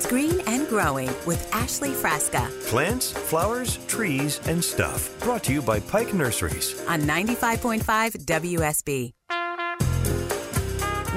It's green and growing with Ashley Frasca Plants, flowers, trees, and stuff. Brought to you by Pike Nurseries. on 95.5 WSB.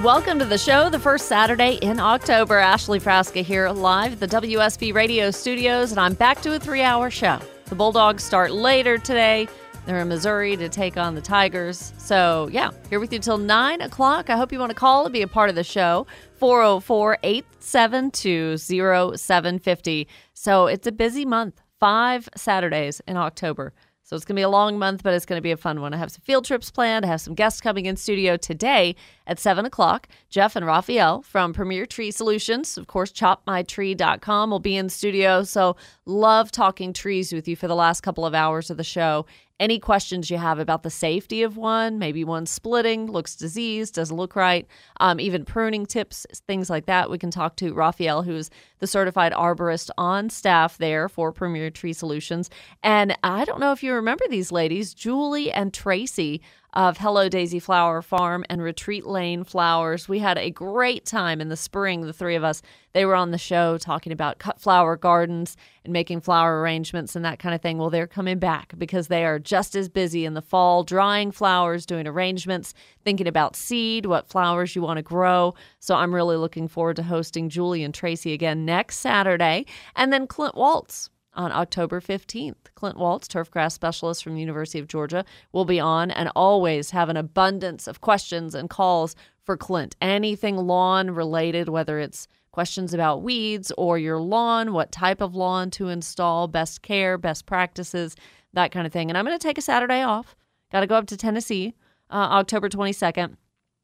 Welcome to the show, the first Saturday in October. Ashley Frasca here live at the WSB radio studios, and I'm back to a three hour show. The Bulldogs start later today. They're in Missouri to take on the Tigers. So, yeah, here with you till 9 o'clock. I hope you want to call and be a part of the show. 404 872 0750. So, it's a busy month, five Saturdays in October. So it's going to be a long month, but it's going to be a fun one. I have some field trips planned. I have some guests coming in studio today at 7 o'clock. Jeff and Raphael from Premier Tree Solutions, of course, chopmytree.com will be in studio. So love talking trees with you for the last couple of hours of the show. Any questions you have about the safety of one, maybe one splitting, looks diseased, doesn't look right, um, even pruning tips, things like that, we can talk to Raphael, who's the certified arborist on staff there for Premier Tree Solutions. And I don't know if you remember these ladies, Julie and Tracy of Hello Daisy Flower Farm and Retreat Lane Flowers. We had a great time in the spring, the three of us. They were on the show talking about cut flower gardens and making flower arrangements and that kind of thing. Well, they're coming back because they are just as busy in the fall, drying flowers, doing arrangements, thinking about seed, what flowers you want to grow. So I'm really looking forward to hosting Julie and Tracy again next Saturday. And then Clint Waltz on October 15th. Clint Waltz, turfgrass specialist from the University of Georgia, will be on and always have an abundance of questions and calls for Clint. Anything lawn related, whether it's questions about weeds or your lawn, what type of lawn to install, best care, best practices, that kind of thing. And I'm going to take a Saturday off. Got to go up to Tennessee uh, October 22nd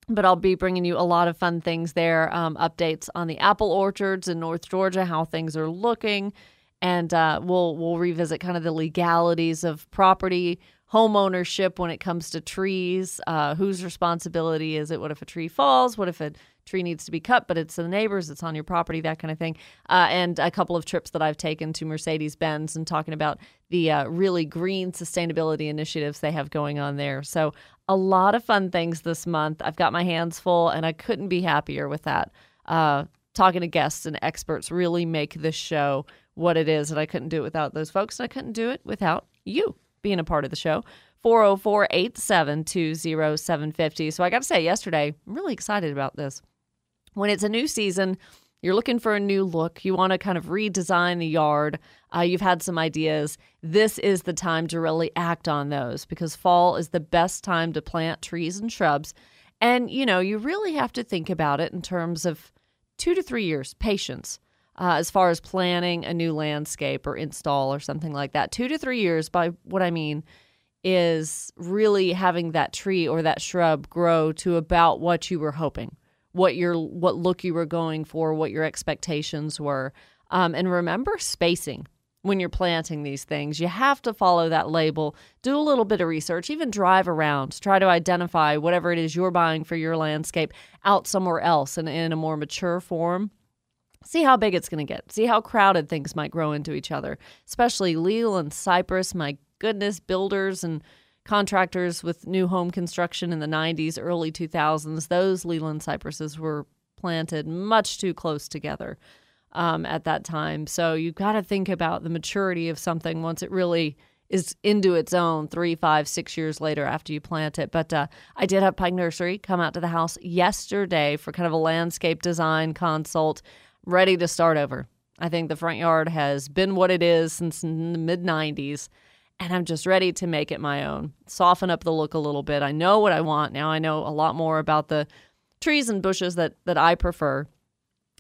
but I'll be bringing you a lot of fun things there. Um, updates on the apple orchards in North Georgia, how things are looking, and uh, we'll we'll revisit kind of the legalities of property home ownership when it comes to trees. Uh, whose responsibility is it? What if a tree falls? What if a tree needs to be cut, but it's the neighbors, it's on your property, that kind of thing. Uh, and a couple of trips that I've taken to Mercedes Benz and talking about the uh, really green sustainability initiatives they have going on there. So a lot of fun things this month. I've got my hands full, and I couldn't be happier with that. Uh, talking to guests and experts really make this show what it is, and I couldn't do it without those folks, and I couldn't do it without you being a part of the show. 404 872 0750. So I got to say, yesterday, I'm really excited about this. When it's a new season, you're looking for a new look, you want to kind of redesign the yard, uh, you've had some ideas. This is the time to really act on those because fall is the best time to plant trees and shrubs. And, you know, you really have to think about it in terms of two to three years, patience. Uh, as far as planning a new landscape or install or something like that. Two to three years, by what I mean, is really having that tree or that shrub grow to about what you were hoping, what your what look you were going for, what your expectations were. Um, and remember spacing when you're planting these things. You have to follow that label, do a little bit of research, even drive around, try to identify whatever it is you're buying for your landscape out somewhere else and in a more mature form see how big it's going to get. See how crowded things might grow into each other, especially Leyland cypress. My goodness, builders and contractors with new home construction in the 90s, early 2000s, those Leyland cypresses were planted much too close together um, at that time. So you've got to think about the maturity of something once it really is into its own three, five, six years later after you plant it. But uh, I did have Pike Nursery come out to the house yesterday for kind of a landscape design consult ready to start over. I think the front yard has been what it is since the mid 90s, and I'm just ready to make it my own. Soften up the look a little bit. I know what I want now. I know a lot more about the trees and bushes that that I prefer.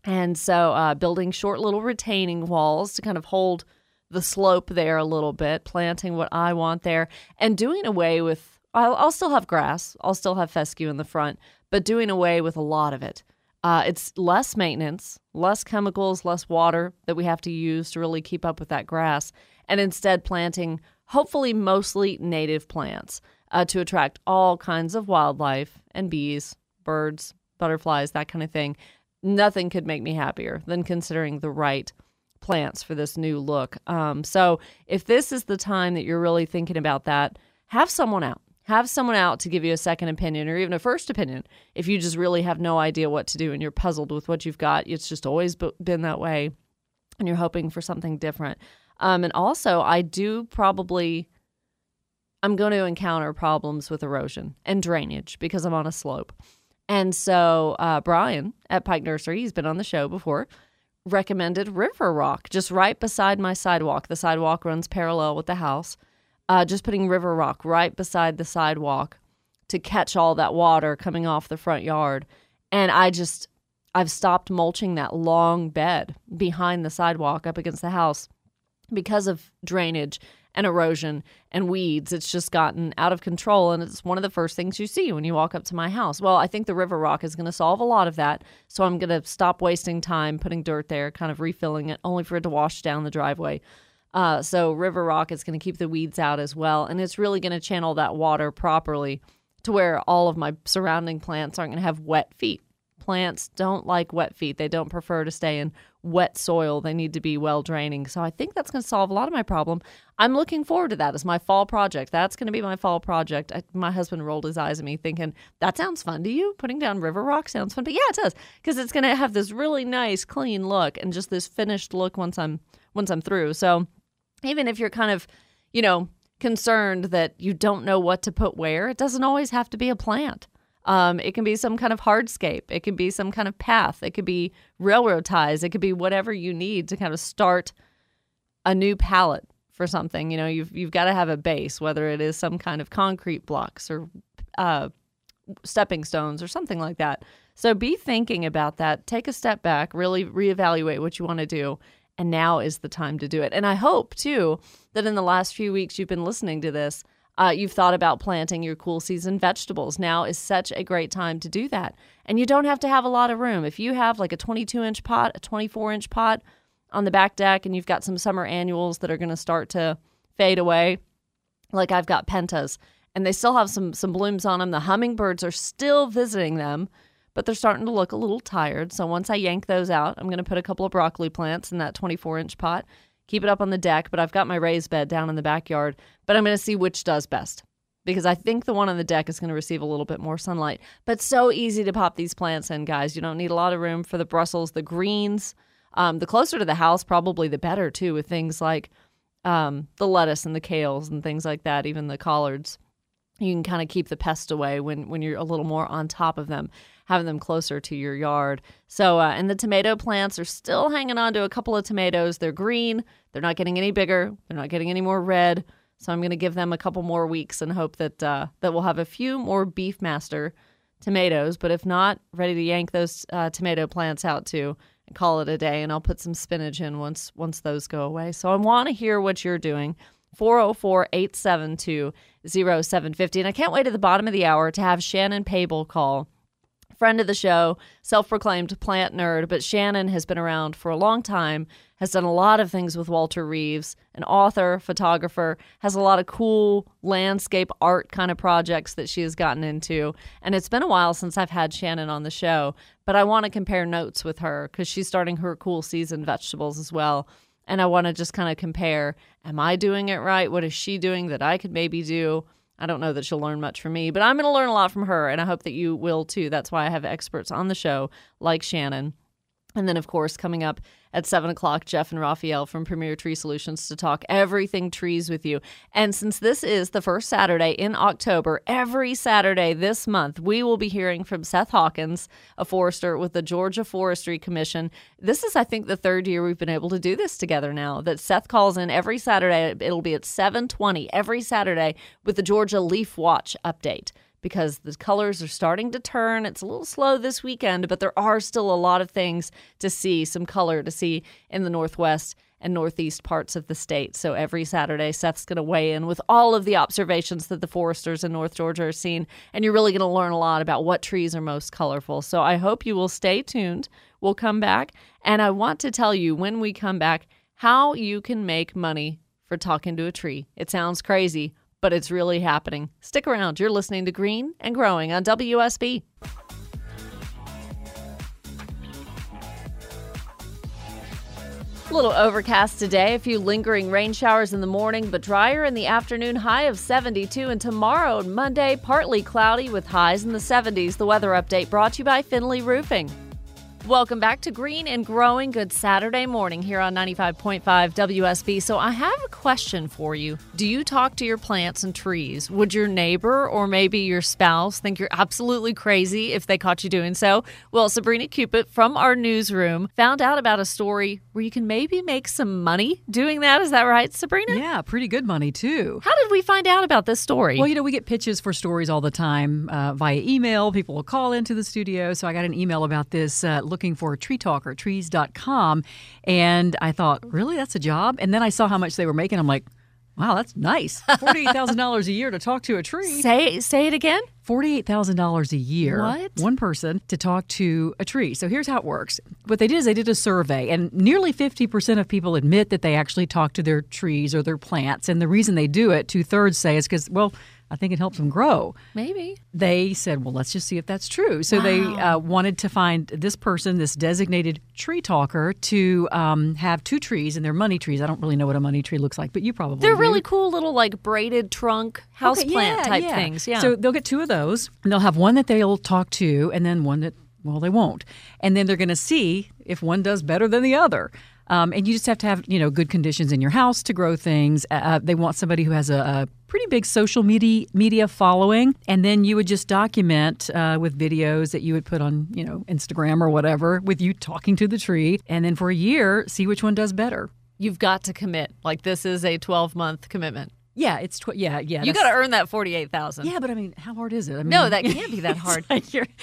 And so, uh, building short little retaining walls to kind of hold the slope there a little bit, planting what I want there, and doing away with. I'll, I'll still have grass. I'll still have fescue in the front, but doing away with a lot of it. Uh, it's less maintenance, less chemicals, less water that we have to use to really keep up with that grass, and instead planting hopefully mostly native plants uh, to attract all kinds of wildlife and bees, birds, butterflies, that kind of thing. Nothing could make me happier than considering the right plants for this new look. Um, so if this is the time that you're really thinking about that, have someone out Have someone out to give you a second opinion or even a first opinion if you just really have no idea what to do and you're puzzled with what you've got. It's just always been that way and you're hoping for something different. Um, and also, I do probably, I'm going to encounter problems with erosion and drainage because I'm on a slope. And so, uh, Brian at Pike Nursery, he's been on the show before, recommended River Rock just right beside my sidewalk. The sidewalk runs parallel with the house. Uh, just putting River Rock right beside the sidewalk to catch all that water coming off the front yard. And I just, I've stopped mulching that long bed behind the sidewalk up against the house because of drainage and erosion and weeds. It's just gotten out of control. And it's one of the first things you see when you walk up to my house. Well, I think the river rock is going to solve a lot of that. So I'm going to stop wasting time putting dirt there, kind of refilling it, only for it to wash down the driveway. Uh, so river rock is going to keep the weeds out as well. And it's really going to channel that water properly to where all of my surrounding plants aren't going to have wet feet plants don't like wet feet. They don't prefer to stay in wet soil. They need to be well draining. So I think that's going to solve a lot of my problem. I'm looking forward to that as my fall project. That's going to be my fall project. I, my husband rolled his eyes at me thinking, that sounds fun to you? Putting down river rock sounds fun. But yeah, it does because it's going to have this really nice, clean look and just this finished look once I'm once I'm through. So even if you're kind of, you know, concerned that you don't know what to put where, it doesn't always have to be a plant. Um, it can be some kind of hardscape. It could be some kind of path. It could be railroad ties. It could be whatever you need to kind of start a new palette for something. You know, you've you've got to have a base, whether it is some kind of concrete blocks or uh, stepping stones or something like that. So be thinking about that. Take a step back. Really reevaluate what you want to do. And now is the time to do it. And I hope too that in the last few weeks you've been listening to this uh, you've thought about planting your cool season vegetables. Now is such a great time to do that. And you don't have to have a lot of room. If you have like a 22 inch pot, a 24 inch pot on the back deck, and you've got some summer annuals that are going to start to fade away, like I've got pentas, and they still have some some blooms on them. The hummingbirds are still visiting them, but they're starting to look a little tired. So once I yank those out, I'm going to put a couple of broccoli plants in that 24 inch pot keep it up on the deck, but I've got my raised bed down in the backyard. But I'm going to see which does best because I think the one on the deck is going to receive a little bit more sunlight. But so easy to pop these plants in, guys. You don't need a lot of room for the Brussels, the greens. Um, the closer to the house, probably the better too, with things like um, the lettuce and the kales and things like that, even the collards. You can kind of keep the pest away when when you're a little more on top of them having them closer to your yard. So, uh, and the tomato plants are still hanging on to a couple of tomatoes. They're green. They're not getting any bigger. They're not getting any more red. So I'm going to give them a couple more weeks and hope that uh, that we'll have a few more Beefmaster tomatoes. But if not, ready to yank those uh, tomato plants out too and call it a day. And I'll put some spinach in once once those go away. So I want to hear what you're doing. 404 872 0750. And I can't wait at the bottom of the hour to have Shannon Pable call friend of the show, self proclaimed plant nerd, but Shannon has been around for a long time, has done a lot of things with Walter Reeves, an author, photographer, has a lot of cool landscape art kind of projects that she has gotten into. And it's been a while since I've had Shannon on the show, but I want to compare notes with her because she's starting her cool season vegetables as well. And I want to just kind of compare am I doing it right? What is she doing that I could maybe do? I don't know that she'll learn much from me, but I'm going to learn a lot from her, and I hope that you will too. That's why I have experts on the show like Shannon. And then, of course, coming up at 7 o'clock, Jeff and Raphael from Premier Tree Solutions to talk everything trees with you. And since this is the first Saturday in October, every Saturday this month, we will be hearing from Seth Hawkins, a forester with the Georgia Forestry Commission. This is, I think, the third year we've been able to do this together now, that Seth calls in every Saturday. It'll be at 720 every Saturday with the Georgia Leaf Watch update because the colors are starting to turn. It's a little slow this weekend, but there are still a lot of things to see, some color to see in the Northwest and Northeast parts of the state. So every Saturday, Seth's going to weigh in with all of the observations that the foresters in North Georgia are seeing. And you're really going to learn a lot about what trees are most colorful. So I hope you will stay tuned. We'll come back. And I want to tell you when we come back how you can make money for talking to a tree. It sounds crazy, but it's really happening. Stick around. You're listening to Green and Growing on WSB. A little overcast today, a few lingering rain showers in the morning, but drier in the afternoon, high of 72. And tomorrow, Monday, partly cloudy with highs in the 70s. The weather update brought to you by Finley Roofing. Welcome back to Green and Growing. Good Saturday morning here on 95.5 WSB. So, I have a question for you. Do you talk to your plants and trees? Would your neighbor or maybe your spouse think you're absolutely crazy if they caught you doing so? Well, Sabrina Cupit from our newsroom found out about a story where you can maybe make some money doing that. Is that right, Sabrina? Yeah, pretty good money too. How did we find out about this story? Well, you know, we get pitches for stories all the time uh, via email. People will call into the studio. So I got an email about this uh, looking for a tree talker, trees.com. And I thought, really? That's a job? And then I saw how much they were making. I'm like, wow, that's nice. $48,000 a year to talk to a tree. say say it again. $48,000 a year. What? One person to talk to a tree. So here's how it works. What they did is they did a survey, and nearly 50% of people admit that they actually talk to their trees or their plants. And the reason they do it, two thirds say, is because, well, I think it helps them grow. Maybe. They said, well, let's just see if that's true. So they uh, wanted to find this person, this designated tree talker, to um, have two trees, and they're money trees. I don't really know what a money tree looks like, but you probably They're do. really cool little like braided trunk house Okay, yeah, type yeah. things. Yeah. So they'll get two of those, and they'll have one that they'll talk to, and then one that well they won't, and then they're going to see if one does better than the other. Um, and you just have to have you know good conditions in your house to grow things. Uh, they want somebody who has a, a pretty big social media media following, and then you would just document uh, with videos that you would put on you know Instagram or whatever with you talking to the tree, and then for a year see which one does better. You've got to commit. Like this is a 12 month commitment. Yeah, it's tw- yeah yeah. You got to earn that 48,000. Yeah, but I mean, how hard is it? I mean, No, that can't be that hard.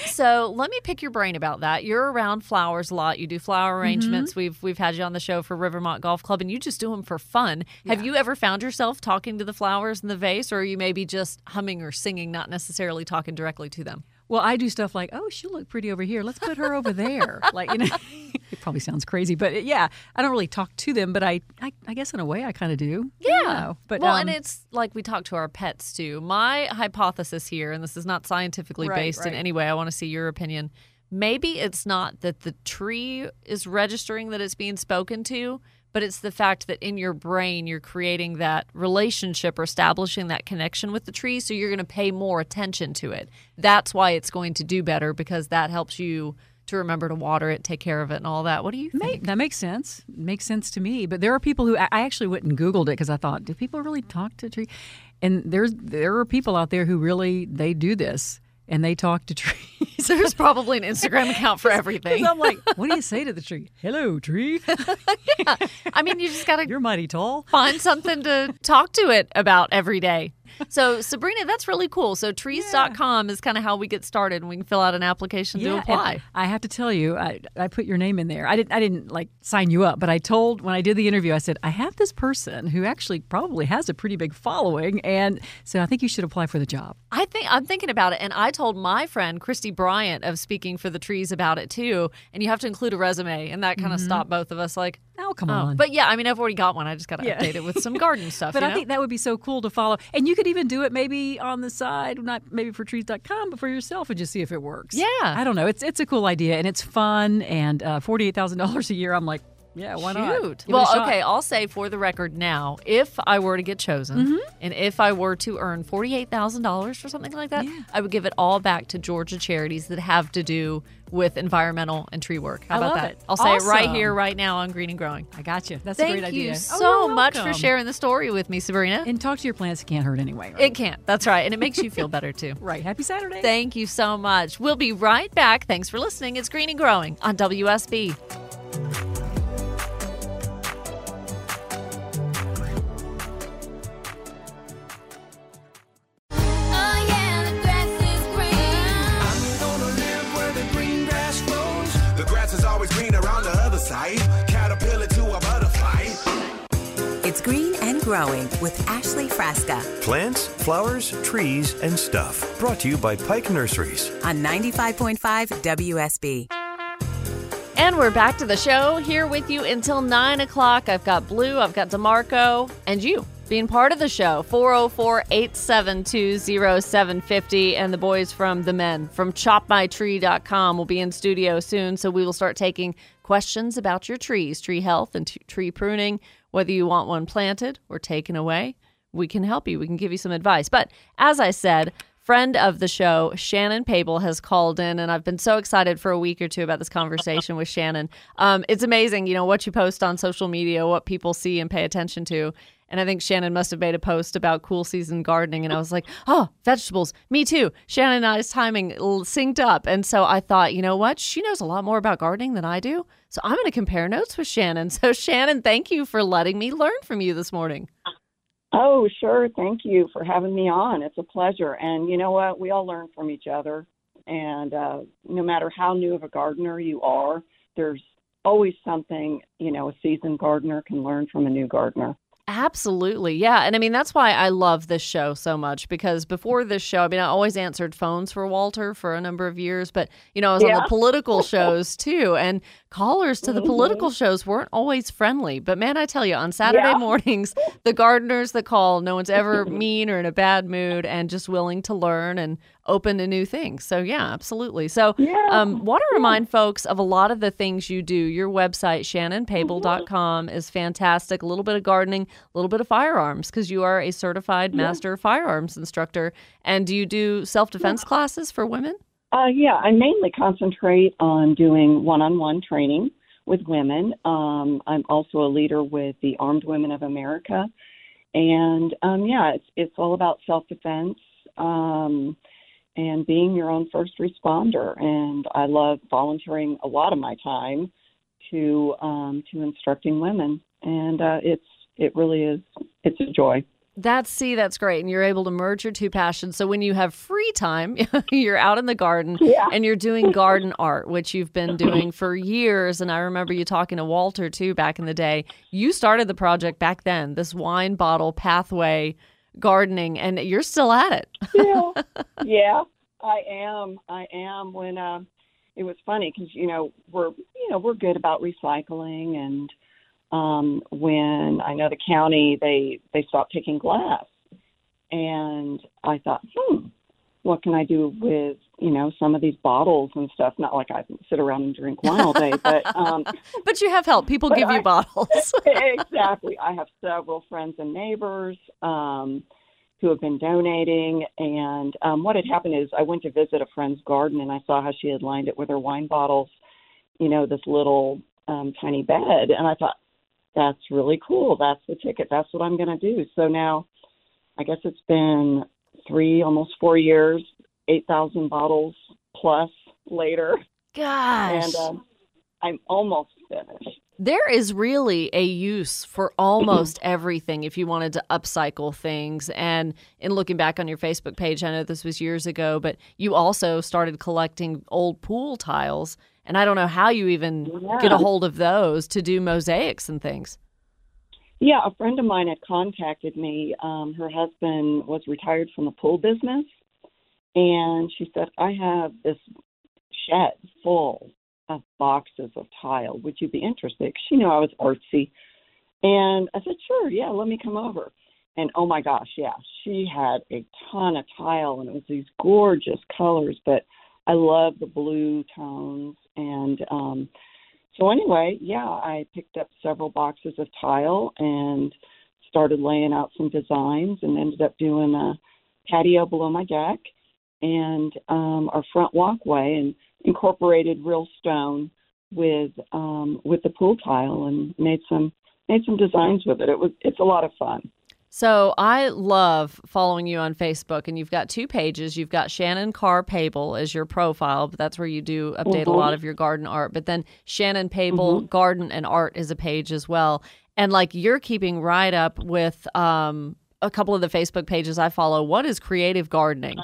So let me pick your brain about that. You're around flowers a lot. You do flower mm-hmm. arrangements. We've we've had you on the show for Rivermont Golf Club, and you just do them for fun. Have you ever found yourself talking to the flowers in the vase, or are you maybe just humming or singing, not necessarily talking directly to them? Well, I do stuff like, oh, she'll look pretty over here. Let's put her over there. Like, you know, it probably sounds crazy, but yeah, I don't really talk to them, but I, I, I guess in a way I kind of do. Yeah. know. But well, um, and it's like we talk to our pets too. My hypothesis here, and this is not scientifically Right, based in any way, I want to see your opinion. Maybe it's not that the tree is registering that it's being spoken to, but it's the fact that in your brain you're creating that relationship or establishing that connection with the tree. So you're going to pay more attention to it. That's why it's going to do better because that helps you to remember to water it, take care of it, and all that. What do you think? that makes sense. Makes sense to me. But there are people who I I actually went and Googled it because I thought, do people really talk to trees? And there's there are people out there who really they do this and they talk to trees. There's probably an Instagram account for everything. I'm like, what do you say to the tree? Hello, tree. I mean, you just got to You're mighty tall. find something to talk to it about every day. So, Sabrina, that's really cool. So, trees.com is kind of how we get started and we can fill out an application to apply. I have to tell you, I, I put your name in there. I didn't I didn't like sign you up, but I told when I did the interview, I said I have this person who actually probably has a pretty big following, and so I think you should apply for the job. I think I'm thinking about it, and I told my friend Christy Bryant of Speaking for the Trees about it too. And you have to include a resume, and that kind of mm-hmm. stopped both of us. Like, Oh, come oh, on. but yeah, I mean, I've already got one. I just got to Yeah. update it with some garden stuff. But you I think that would be so cool to follow. And you could even do it maybe on the side, not maybe for trees.com, but for yourself and just see if it works. Yeah. I don't know. It's it's a cool idea and it's fun and uh, $48,000 a year. I'm like, yeah, why not? Shoot. A Well, okay, I'll say for the record now, if I were to get chosen Mm-hmm. and if I were to earn $48,000 or something like that, I would give it all back to Georgia charities that have to do with environmental and tree work. How I about love that? it. I'll say it right here, right now on Green and Growing. I got you. That's a Thank great idea. you Oh, so you're much for sharing the story with me, Sabrina. And talk to your plants. It can't hurt anyway. Right? it can't. That's right. And it makes you feel better too. right. Happy Saturday. Thank you so much. We'll be right back. Thanks for listening. It's Green and Growing on WSB. Growing with Ashley Frasca Plants, flowers, trees, and stuff. Brought to you by Pike Nurseries. on 95.5 WSB. And we're back to the show here with you until nine o'clock. I've got Blue, I've got DeMarco, and you. Being part of the show. 404 872 0750. And the boys from The Men from chopmytree.com will be in studio soon. So we will start taking questions about your trees, tree health, and t- tree pruning, whether you want one planted or taken away. We can help you. We can give you some advice. But as I said, friend of the show, Shannon Pable, has called in, and I've been so excited for a week or two about this conversation with Shannon. Um, it's amazing, you know, what you post on social media, what people see and pay attention to. And I think Shannon must have made a post about cool season gardening. And I was like, oh, vegetables, me too. Shannon and I's timing synced up. And so I thought, you know what? She knows a lot more about gardening than I do. So I'm going to compare notes with Shannon. So, Shannon, thank you for letting me learn from you this morning. Oh, sure. Thank you for having me on. It's a pleasure. And you know what? We all learn from each other. And uh, no matter how new of a gardener you are, there's always something, you know, a seasoned gardener can learn from a new gardener. Absolutely. Yeah. And I mean, that's why I love this show so much because before this show, I mean, I always answered phones for Walter for a number of years, but, you know, I was on the political shows too. And callers to the mm-hmm. political shows weren't always friendly. But man, I tell you, on Saturday Yeah. mornings, the gardeners that call, no one's ever mean or in a bad mood and just willing to learn and open to new things. So, yeah, absolutely. So, Yeah. um, want to remind folks of a lot of the things you do. Your website, shannonpable.com, is fantastic. A little bit of gardening, a little bit of firearms, because you are a certified master firearms instructor. And do you do self defense classes for women? Uh, yeah, I mainly concentrate on doing one-on-one training with women. Um, I'm also a leader with the Armed Women of America, and um, yeah, it's it's all about self-defense um, and being your own first responder. And I love volunteering a lot of my time to um, to instructing women, and uh, it's it really is it's a joy. That's see, that's great. And you're able to merge your two passions. So when you have free time, you're out in the garden Yeah. and you're doing garden art, which you've been doing for years. And I remember you talking to Walter too back in the day. You started the project back then, this wine bottle pathway gardening, and you're still at it. yeah, yeah, I am. I am. When uh, it was funny because you know we're you know we're good about recycling, and um, when I know the county they they stopped taking glass, and I thought, hmm, what can I do with you know some of these bottles and stuff? Not like I sit around and drink wine all day, but um, But you have help. People give you bottles. exactly. I have several friends and neighbors um, who have been donating. And um, what had happened is I went to visit a friend's garden and I saw how she had lined it with her wine bottles, you know, this little um, tiny bed. And I thought, that's really cool. That's the ticket. That's what I'm going to do. So now I guess it's been three, almost four years, 8,000 bottles plus later. Gosh. And um, I'm almost finished. There is really a use for almost everything if you wanted to upcycle things. And in looking back on your Facebook page, I know this was years ago, but you also started collecting old pool tiles. And I don't know how you even get a hold of those to do mosaics and things. Yeah, a friend of mine had contacted me. Um, her husband was retired from the pool business, and she said, I have this shed full of boxes of tile. Would you be interested? she knew I was artsy. And I said, sure, yeah, let me come over. And oh my gosh, yeah, she had a ton of tile, and it was these gorgeous colors, but I love the blue tones. And um, so anyway, yeah, I picked up several boxes of tile and started laying out some designs and ended up doing a patio below my deck and um, our front walkway and incorporated real stone with um, with the pool tile and made some made some designs with it. It was it's a lot of fun. So I love following you on Facebook, and you've got two pages. You've got Shannon Carr Pable as your profile, but that's where you do update a Mhm. lot of your garden art. But then Shannon Pable Garden and Art is a page as well. And like you're keeping right up with um, a couple of the Facebook pages I follow. What is creative gardening?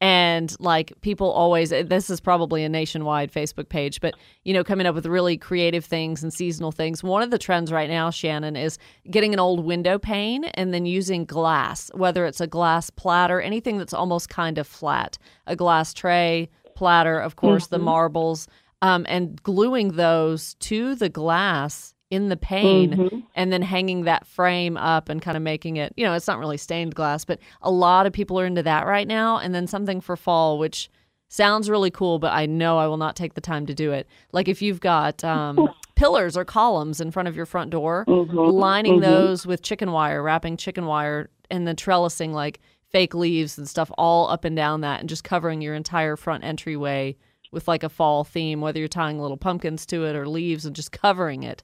And like people always, this is probably a nationwide Facebook page, but you know, coming up with really creative things and seasonal things. One of the trends right now, Shannon, is getting an old window pane and then using glass, whether it's a glass platter, anything that's almost kind of flat, a glass tray, platter, of course, the marbles, um, and gluing those to the glass in the pane Mhm. and then hanging that frame up and kind of making it, you know, it's not really stained glass, but a lot of people are into that right now. And then something for fall, which sounds really cool, but I know I will not take the time to do it. Like if you've got um, pillars or columns in front of your front door, Mhm. lining Mhm. those with chicken wire, wrapping chicken wire, and then trellising like fake leaves and stuff all up and down that, and just covering your entire front entryway with like a fall theme, whether you're tying little pumpkins to it or leaves and just covering it.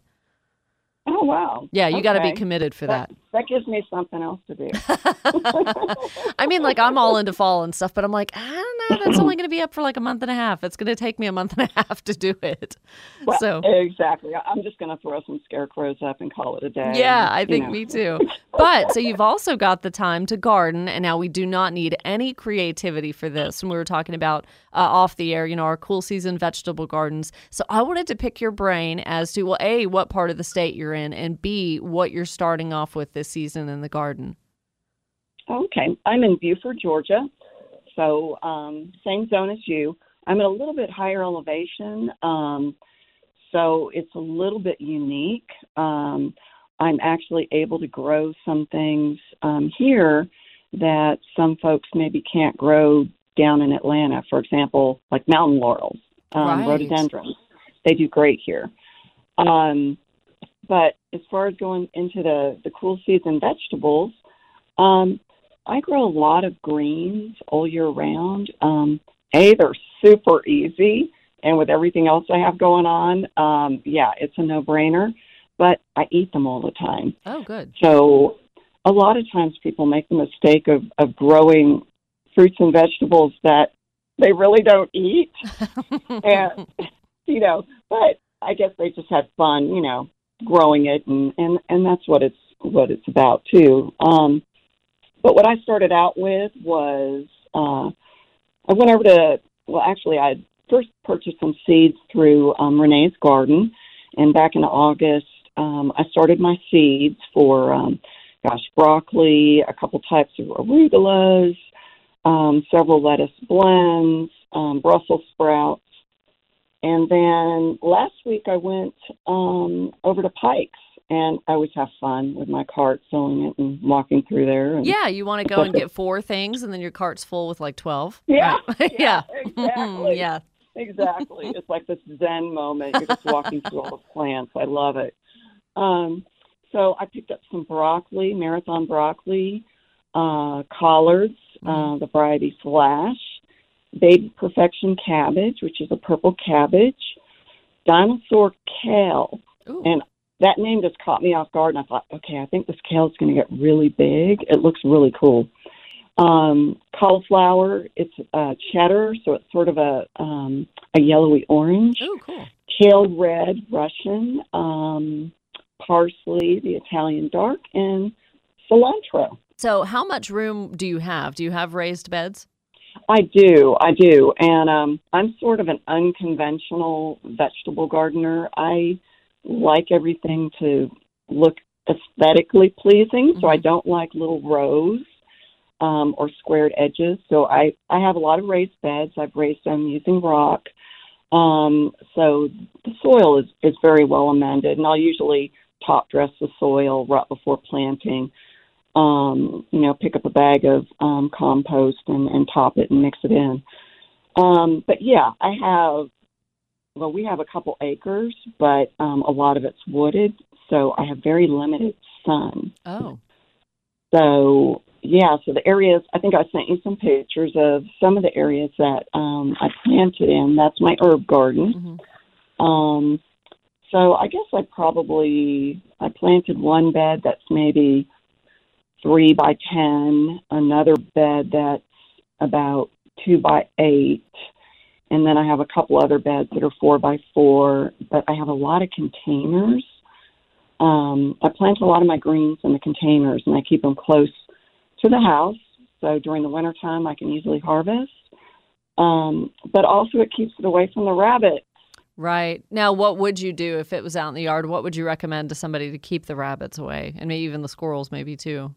Oh wow. Yeah, you got to be committed for that. That gives me something else to do. I mean, like I'm all into fall and stuff, but I'm like, I don't know, that's only going to be up for like a month and a half. It's going to take me a month and a half to do it. Well, so exactly. I'm just going to throw some scarecrows up and call it a day. Yeah, I you think know. me too. But so you've also got the time to garden, and now we do not need any creativity for this. And we were talking about uh, off the air, you know, our cool season vegetable gardens. So I wanted to pick your brain as to, well, A, what part of the state you're in, and B, what you're starting off with this season in the garden. Okay. I'm in Buford, Georgia. So, um, same zone as you. I'm at a little bit higher elevation. Um, so, it's a little bit unique. Um, I'm actually able to grow some things um, here that some folks maybe can't grow down in Atlanta. For example, like mountain laurels, um, Right. rhododendrons. They do great here. Um, but as far as going into the, the cool season vegetables, um, I grow a lot of greens all year round. Um, a, they're super easy, and with everything else I have going on, um, yeah, it's a no-brainer. But I eat them all the time, Oh, good. so a lot of times people make the mistake of of growing fruits and vegetables that they really don't eat, and you know, but I guess they just had fun, you know, growing it, and and and that's what it's what it's about too. Um, but what I started out with was uh, I went over to well, actually, I first purchased some seeds through um, Renee's Garden, and back in August, um, I started my seeds for um, gosh, broccoli, a couple types of arugulas, um, several lettuce blends, um, Brussels sprouts. And then last week I went um, over to Pikes, and I always have fun with my cart filling it and walking through there. And, Yeah, you want to go and get four things, and then your cart's full with like 12. Yeah, Right. yeah. exactly. yeah. exactly. It's like this Zen moment. You're just walking through all the plants. I love it. Um, so I picked up some broccoli, marathon broccoli, uh, collards, uh, the variety Flash, baby perfection cabbage, which is a purple cabbage, dinosaur kale, Ooh. and that name just caught me off guard. And I thought, okay, I think this kale is going to get really big. It looks really cool. Um, cauliflower, it's uh, cheddar, so it's sort of a um, a yellowy orange. Ooh, cool. Kale red Russian, um, parsley, the Italian dark, and cilantro. So, how much room do you have? Do you have raised beds? I do, I do, and um, I'm sort of an unconventional vegetable gardener. I like everything to look aesthetically pleasing, so I don't like little rows um, or squared edges. So I I have a lot of raised beds. I've raised them using rock, um, so the soil is is very well amended, and I'll usually top dress the soil right before planting um, you know, pick up a bag of um, compost and, and top it and mix it in. Um, but yeah, I have, well, we have a couple acres, but um, a lot of it's wooded, so I have very limited sun. Oh, So yeah, so the areas, I think I sent you some pictures of some of the areas that um, I planted in. That's my herb garden. Mhm. Um, so I guess I probably I planted one bed that's maybe three by ten, another bed that's about two by eight, and then I have a couple other beds that are four by four. But I have a lot of containers. Um, I plant a lot of my greens in the containers, and I keep them close to the house. So during the wintertime, I can easily harvest. Um, but also, it keeps it away from the rabbits. right. Now, what would you do if it was out in the yard? What would you recommend to somebody to keep the rabbits away, and maybe even the squirrels, maybe too?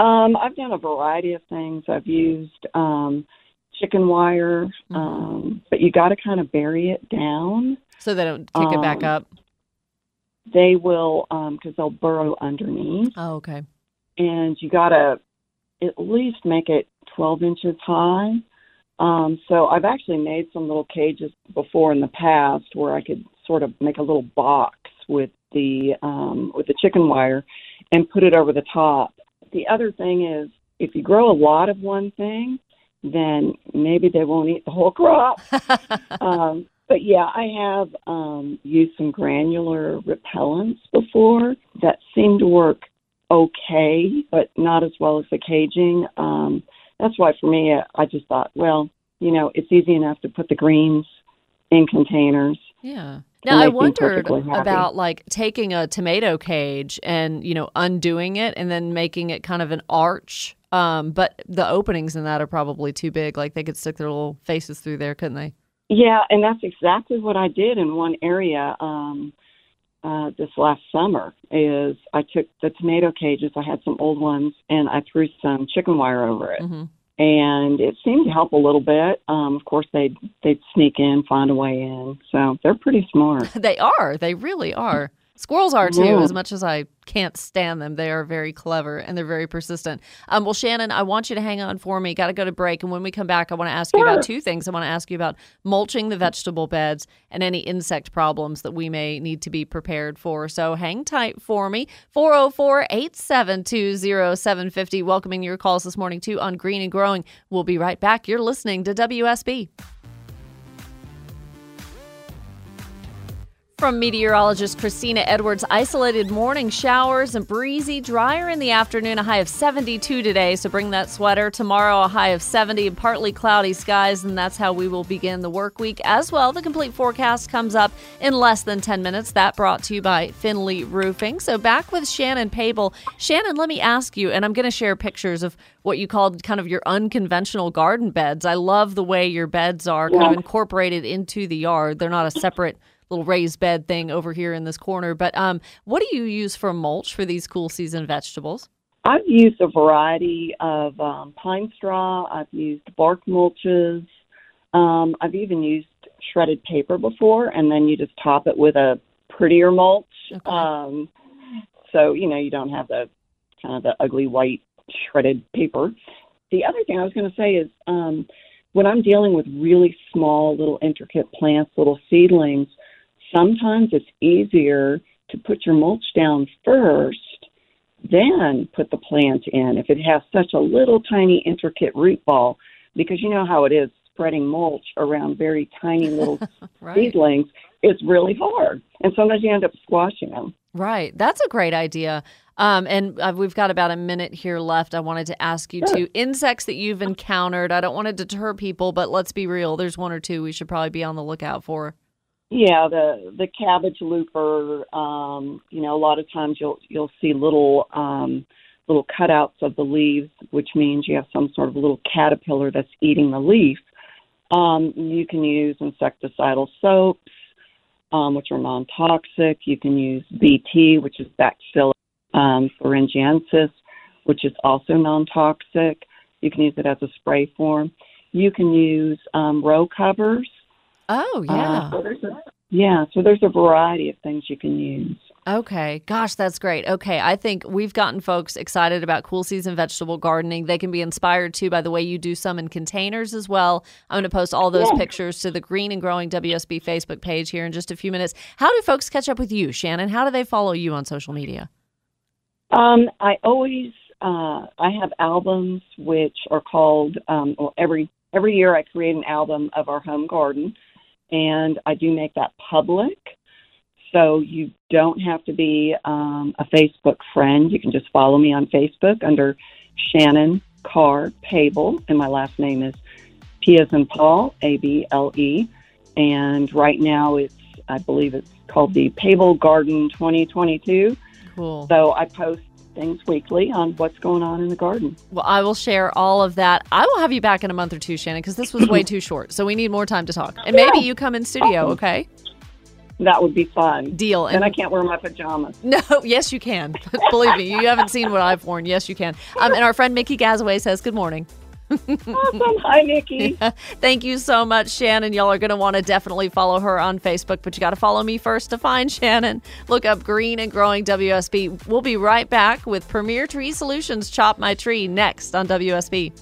Um, I've done a variety of things. I've used um, chicken wire, Mm-hmm. um, but you got to kind of bury it down. So they don't kick it back Um, up. they will because they'll burrow underneath, Oh, okay. and you gotta at least make it 12 inches high. Um, so I've actually made some little cages before in the past where I could sort of make a little box with the um, with the chicken wire and put it over the top. The other thing is if you grow a lot of one thing, then maybe they won't eat the whole crop. um, but yeah, I have um, used some granular repellents before that seem to work okay, but not as well as the caging. Um, that's why for me, I just thought, well, you know, it's easy enough to put the greens in containers. Yeah. Now I wondered about like taking a tomato cage and you know undoing it and then making it kind of an arch. Um, but the openings in that are probably too big. Like they could stick their little faces through there, couldn't they? Yeah, and that's exactly what I did in one area um, uh, this last summer. Is I took the tomato cages, I had some old ones, and I threw some chicken wire over it, Mhm. And it seemed to help a little bit. Um, of course, they'd they'd sneak in, find a way in, so they're pretty smart. They are. They really are. Squirrels are too. Yeah. As much as I can't stand them, they are very clever and they're very persistent. Um, well, Shannon, I want you to hang on for me. Got to go to break, and when we come back, I want to ask you about two things. I want to ask you about mulching the vegetable beds and any insect problems that we may need to be prepared for. So hang tight for me. 404-872-0750. Welcoming your calls this morning too on Green and Growing. We'll be right back. You're listening to WSB. From meteorologist Christina Edwards, isolated morning showers and breezy, drier in the afternoon, a high of 72 today. So bring that sweater. Tomorrow, a high of 70 and partly cloudy skies, and that's how we will begin the work week as well. The complete forecast comes up in less than 10 minutes. That brought to you by Finley Roofing. So back with Shannon Pable. Shannon, let me ask you, and I'm going to share pictures of what you called kind of your unconventional garden beds. I love the way your beds are kind of incorporated into the yard. They're not a separate little raised bed thing over here in this corner. But um, what do you use for mulch for these cool season vegetables? I've used a variety of um, pine straw. I've used bark mulches. Um, I've even used shredded paper before, and then you just top it with a prettier mulch. Okay. Um, so you know you don't have the kind of the ugly white shredded paper. The other thing I was going to say is um, when I'm dealing with really small, little intricate plants, little seedlings, sometimes it's easier to put your mulch down first then put the plant in if it has such a little tiny intricate root ball because you know how it is spreading mulch around very tiny little Right. seedlings it's really hard and sometimes you end up squashing them Right. That's a great idea. Um, and uh, we've got about a minute here left. I wanted to ask you too insects that you've encountered. I don't want to deter people, but let's be real. There's one or two we should probably be on the lookout for. Yeah the the cabbage looper um you know a lot of times you'll you'll see little um little cutouts of the leaves which means you have some sort of little caterpillar that's eating the leaf um you can use insecticidal soaps um, which are non-toxic. You can use BT, which is Bacillus um, thuringiensis, which is also non-toxic. You can use it as a spray form. You can use um, row covers. Oh, Uh, yeah. so there's a, yeah, so there's a variety of things you can use. Okay. Gosh, that's great. Okay. I think we've gotten folks excited about cool season vegetable gardening. They can be inspired too by the way you do some in containers as well. I'm going to post all those Yeah. pictures to the Green and Growing WSB Facebook page here in just a few minutes. How do folks catch up with you, Shannon? How do they follow you on social media? Um, I always uh, I have albums which are called um, well, every every year I create an album of our home garden, and I do make that public. So you don't have to be um, a Facebook friend. You can just follow me on Facebook under Shannon Carr Pable, and my last name is P as in Paul, A B L E. And right now it's I believe it's called the Pable Garden 2022. Cool. So I post things weekly on what's going on in the garden. Well, I will share all of that. I will have you back in a month or two, Shannon, because this was way too short. So we need more time to talk. And maybe you come in studio, okay? That would be fun. Deal. Then And I can't wear my pajamas. No, yes, you can. Believe me, you haven't seen what I've worn. Yes, you can. Um, and our friend Mickey Gazaway says, Good morning. Awesome. Hi, Nikki. Thank you so much, Shannon. Y'all are going to want to definitely follow her on Facebook, but you got to follow me first to find Shannon. Look up Green and Growing WSB. We'll be right back with Premier Tree Solutions Chop My Tree next on WSB.